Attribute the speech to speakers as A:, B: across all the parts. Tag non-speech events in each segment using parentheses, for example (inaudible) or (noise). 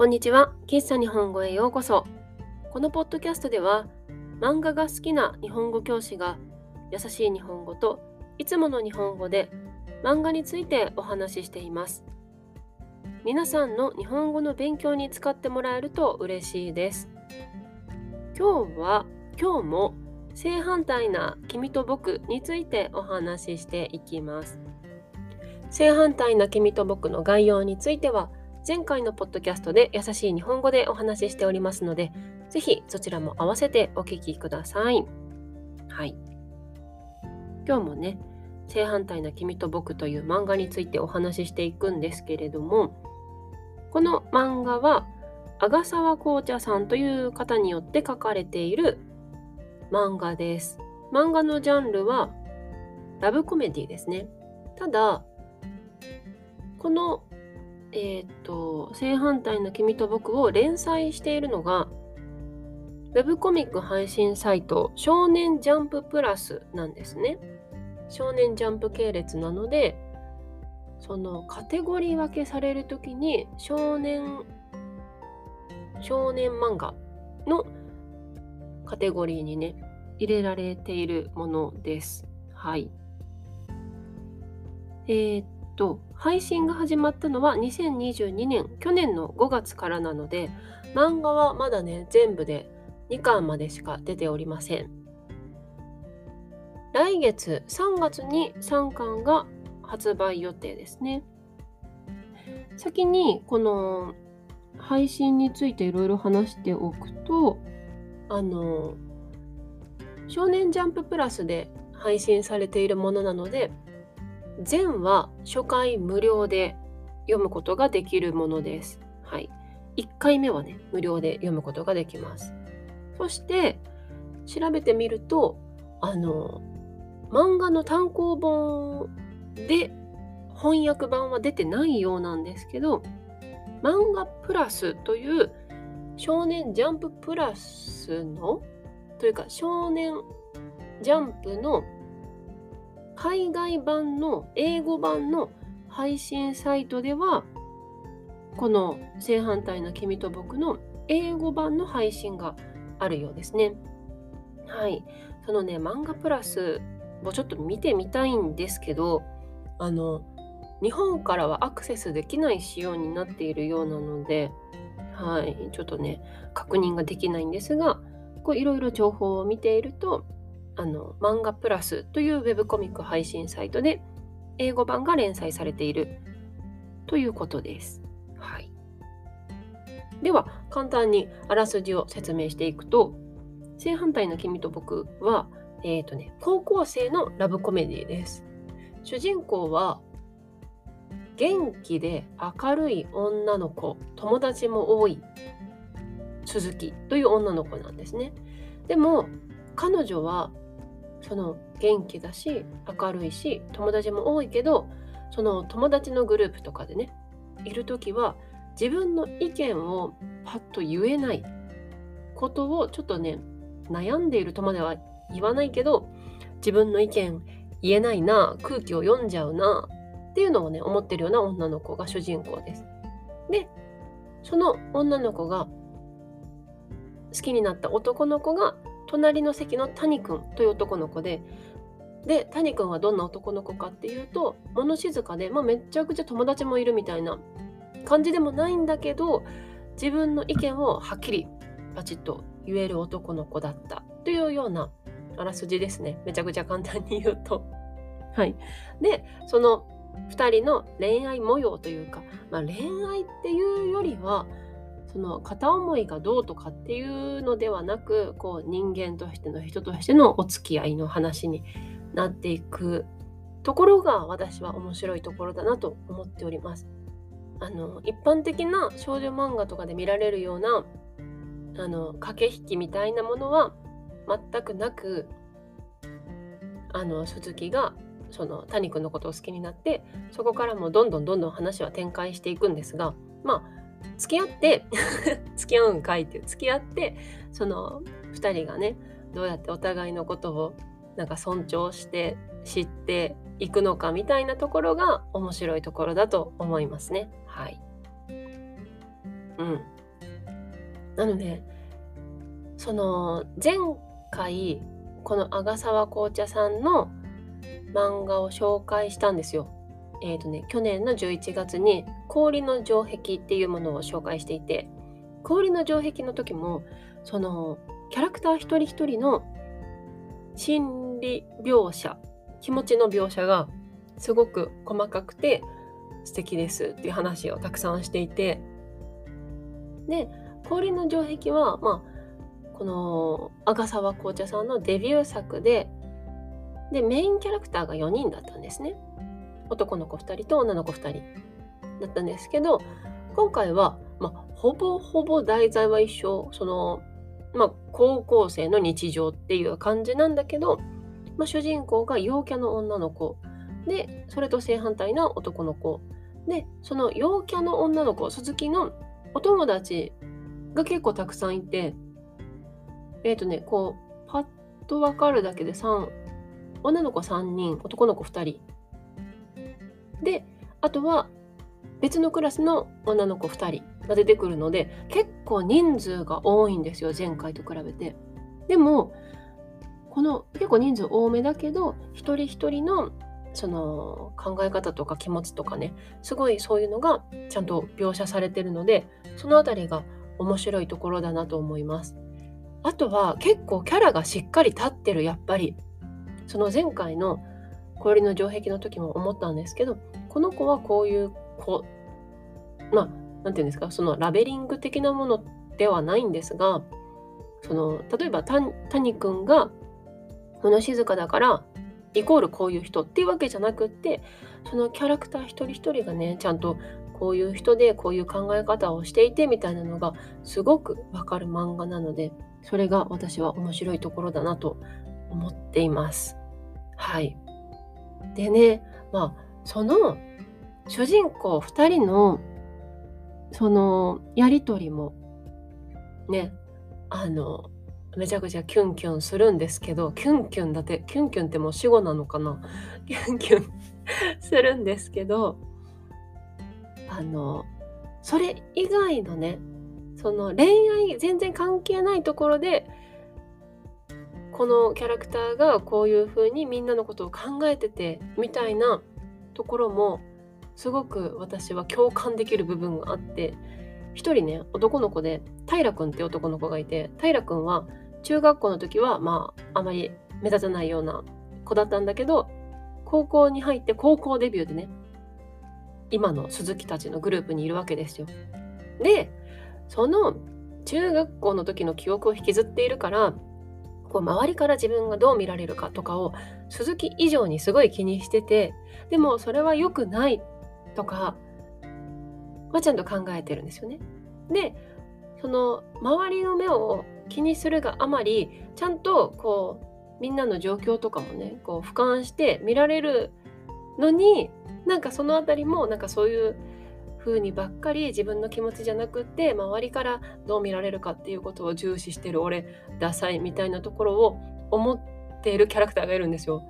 A: こんにちは。喫茶日本語へようこそ。このポッドキャストでは、漫画が好きな日本語教師が優しい日本語といつもの日本語で漫画についてお話ししています。皆さんの日本語の勉強に使ってもらえると嬉しいです。今日は、今日も正反対な君と僕についてお話ししていきます。正反対な君と僕の概要については前回のポッドキャストで優しい日本語でお話ししておりますのでぜひそちらも合わせてお聞きください。はい。今日もね正反対な君と僕という漫画についてお話ししていくんですけれどもこの漫画は阿賀沢紅茶さんという方によって書かれている漫画です。漫画のジャンルはラブコメディですね。ただこの、えっ、と、正反対な君と僕を連載しているのが、ウェブコミック配信サイト、少年ジャンププラスなんですね。少年ジャンプ系列なので、そのカテゴリー分けされるときに、少年、少年漫画のカテゴリーにね、入れられているものです。はい。えー、っと配信が始まったのは2022年去年の5月からなので漫画はまだね全部で2巻までしか出ておりません。来月3月に3巻が発売予定ですね。先にこの配信についていろいろ話しておくとあの少年ジャンププラスで配信されているものなので全は初回無料で読むことができるものです。はい。1回目はね、無料で読むことができます。そして、調べてみると、あの、漫画の単行本で翻訳版は出てないようなんですけど、漫画プラスという少年ジャンププラスのというか少年ジャンプの海外版の英語版の配信サイトではこの正反対な君と僕の英語版の配信があるようですね。はい。そのね、漫画プラスをちょっと見てみたいんですけど、あの、日本からはアクセスできない仕様になっているようなので、はい、ちょっとね、確認ができないんですが、こういろいろ情報を見ていると、あの漫画プラスというウェブコミック配信サイトで英語版が連載されているということです。はい、では簡単にあらすじを説明していくと正反対の君と僕は、えーとね、高校生のラブコメディです。主人公は元気で明るい女の子友達も多い鈴木という女の子なんですね。でも彼女はその元気だし明るいし友達も多いけどその友達のグループとかでねいる時は自分の意見をパッと言えないことをちょっとね悩んでいるとまでは言わないけど自分の意見言えないな空気を読んじゃうなっていうのをね思ってるような女の子が主人公です。でその女の子が好きになった男の子が隣の席の谷くんという男の子でで谷くんはどんな男の子かっていうと物静かで、まあ、めちゃくちゃ友達もいるみたいな感じでもないんだけど自分の意見をはっきりパチッと言える男の子だったというようなあらすじですねめちゃくちゃ簡単に言うと。はい、でその2人の恋愛模様というか、まあ、恋愛っていうよりはその片思いがどうとかっていうのではなくこう人間としての人としてのお付き合いの話になっていくところが私は面白いところだなと思っております。あの一般的な少女漫画とかで見られるようなあの駆け引きみたいなものは全くなくあの鈴木がその谷君のことを好きになってそこからもどんどんどんどん話は展開していくんですがまあ付き合って (laughs) 付き合うんかいっていう付き合ってその2人がねどうやってお互いのことをなんか尊重して知っていくのかみたいなところが面白いところだと思いますね。はい。うん。なのでその前回この阿賀沢紅茶さんの漫画を紹介したんですよ。え、ー、とね去年の11月に氷の城壁っていうものを紹介していて氷の城壁の時もそのキャラクター一人一人の心理描写気持ちの描写がすごく細かくて素敵ですっていう話をたくさんしていてで氷の城壁はまあこの阿沢紅茶さんのデビュー作ででメインキャラクターが4人だったんですね。男の子2人と女の子2人だったんですけど今回は、まあ、ほぼほぼ題材は一緒。その、まあ、高校生の日常っていう感じなんだけど、まあ、主人公が陽キャの女の子でそれと正反対な男の子でその陽キャの女の子鈴木のお友達が結構たくさんいてえっ、ー、とねこうパッと分かるだけで3女の子3人男の子2人であとは別のクラスの女の子2人が出てくるので結構人数が多いんですよ前回と比べて。でもこの結構人数多めだけど一人一人のその考え方とか気持ちとかねすごいそういうのがちゃんと描写されてるのでその辺りが面白いところだなと思います。あとは結構キャラがしっかり立ってるやっぱりその前回の氷の城壁の時も思ったんですけどこの子はこういう子まあ何て言うんですかそのラベリング的なものではないんですがその例えば谷君がこの静かだからイコールこういう人っていうわけじゃなくってそのキャラクター一人一人がねちゃんとこういう人でこういう考え方をしていてみたいなのがすごくわかる漫画なのでそれが私は面白いところだなと思っています。はい。でねまあその主人公2人のそのやり取りもねあのめちゃくちゃキュンキュンするんですけどキュンキュンだってキュンキュンってもう死語なのかな？(laughs) キュンキュン (laughs) するんですけどあのそれ以外のねその恋愛全然関係ないところでこのキャラクターがこういう風にみんなのことを考えててみたいなところもすごく私は共感できる部分があって一人ね男の子で平君って男の子がいて平君は中学校の時はまああまり目立たないような子だったんだけど高校に入って高校デビューでね今の鈴木たちのグループにいるわけですよ。でその中学校の時の記憶を引きずっているからこう周りから自分がどう見られるかとかを鈴木以上にすごい気にしててでもそれは良くないとか、まあ、ちゃんと考えてるんですよね。でその周りの目を気にするがあまりちゃんとこうみんなの状況とかもねこう俯瞰して見られるのになんかその辺りもなんかそういう風にばっかり自分の気持ちじゃなくって周りからどう見られるかっていうことを重視してる俺ダサいみたいなところを思っているキャラクターがいるんですよ。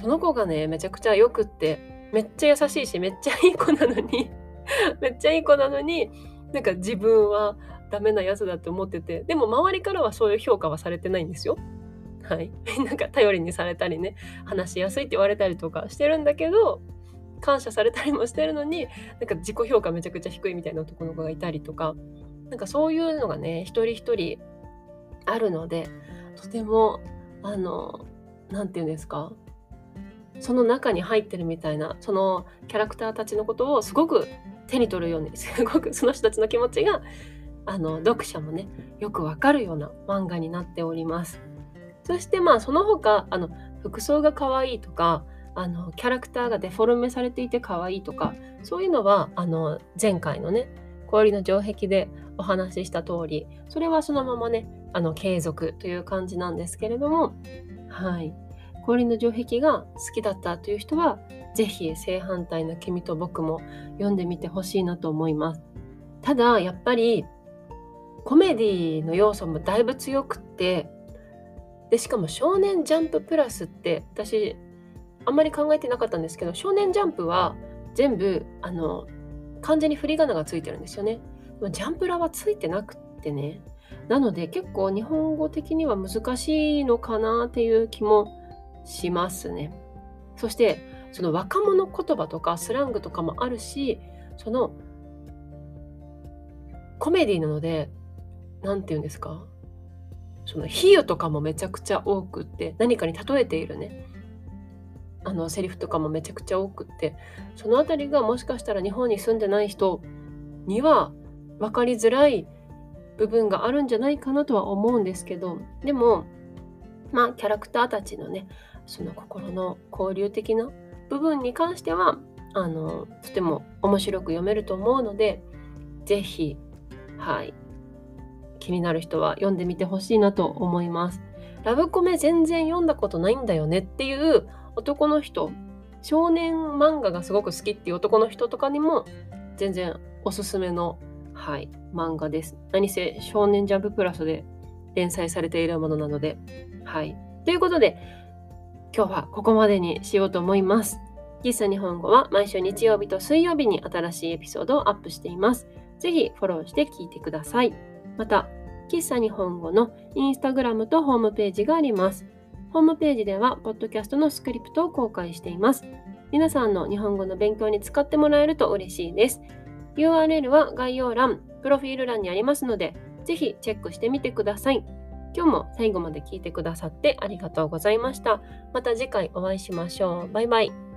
A: その子がねめちゃくちゃよくってめっちゃ優しいしめっちゃいい子なのに (laughs) めっちゃいい子なのになんか自分はダメなやつだって思っててでも周りからはそういう評価はされてないんですよ。はい、(laughs) なんか頼りにされたりね話しやすいって言われたりとかしてるんだけど感謝されたりもしてるのになんか自己評価めちゃくちゃ低いみたいな男の子がいたりとかなんかそういうのがね一人一人あるのでとてもあの何て言うんですかその中に入ってるみたいなそのキャラクターたちのことをすごく手に取るように (laughs) すごくその人たちの気持ちがあの読者もねよくわかるような漫画になっております。そしてまあその他あの服装が可愛いとかあのキャラクターがデフォルメされていて可愛いとかそういうのはあの前回のね氷の城壁でお話しした通りそれはそのままねあの継続という感じなんですけれどもはい。氷の城壁が好きだったという人は是非正反対の君と僕も読んでみてほしいなと思います。ただやっぱりコメディの要素もだいぶ強くってでしかも「少年ジャンププラス」って私あんまり考えてなかったんですけど「少年ジャンプ」は全部あの完全に振り仮名がついてるんですよね。ジャンプラはついてなくってねなので結構日本語的には難しいのかなっていう気もしますね。そしてその若者言葉とかスラングとかもあるしそのコメディなので何て言うんですか？その比喩とかもめちゃくちゃ多くって何かに例えているねあのセリフとかもめちゃくちゃ多くってその辺りがもしかしたら日本に住んでない人には分かりづらい部分があるんじゃないかなとは思うんですけどでもまあキャラクターたちのねその心の交流的な部分に関してはあのとても面白く読めると思うので是非はい気になる人は読んでみてほしいなと思います。ラブコメ全然読んだことないんだよねっていう男の人少年漫画がすごく好きっていう男の人とかにも全然おすすめの、はい、漫画です。何せ少年ジャンププラスで連載されているものなので。はい。ということで、今日はここまでにしようと思います。喫茶日本語は毎週日曜日と水曜日に新しいエピソードをアップしています。ぜひフォローして聞いてください。また、喫茶日本語のインスタグラムとホームページがあります。ホームページでは、ポッドキャストのスクリプトを公開しています。皆さんの日本語の勉強に使ってもらえると嬉しいです。URL は概要欄、プロフィール欄にありますので、ぜひチェックしてみてください。今日も最後まで聞いてくださってありがとうございました。また次回お会いしましょう。バイバイ。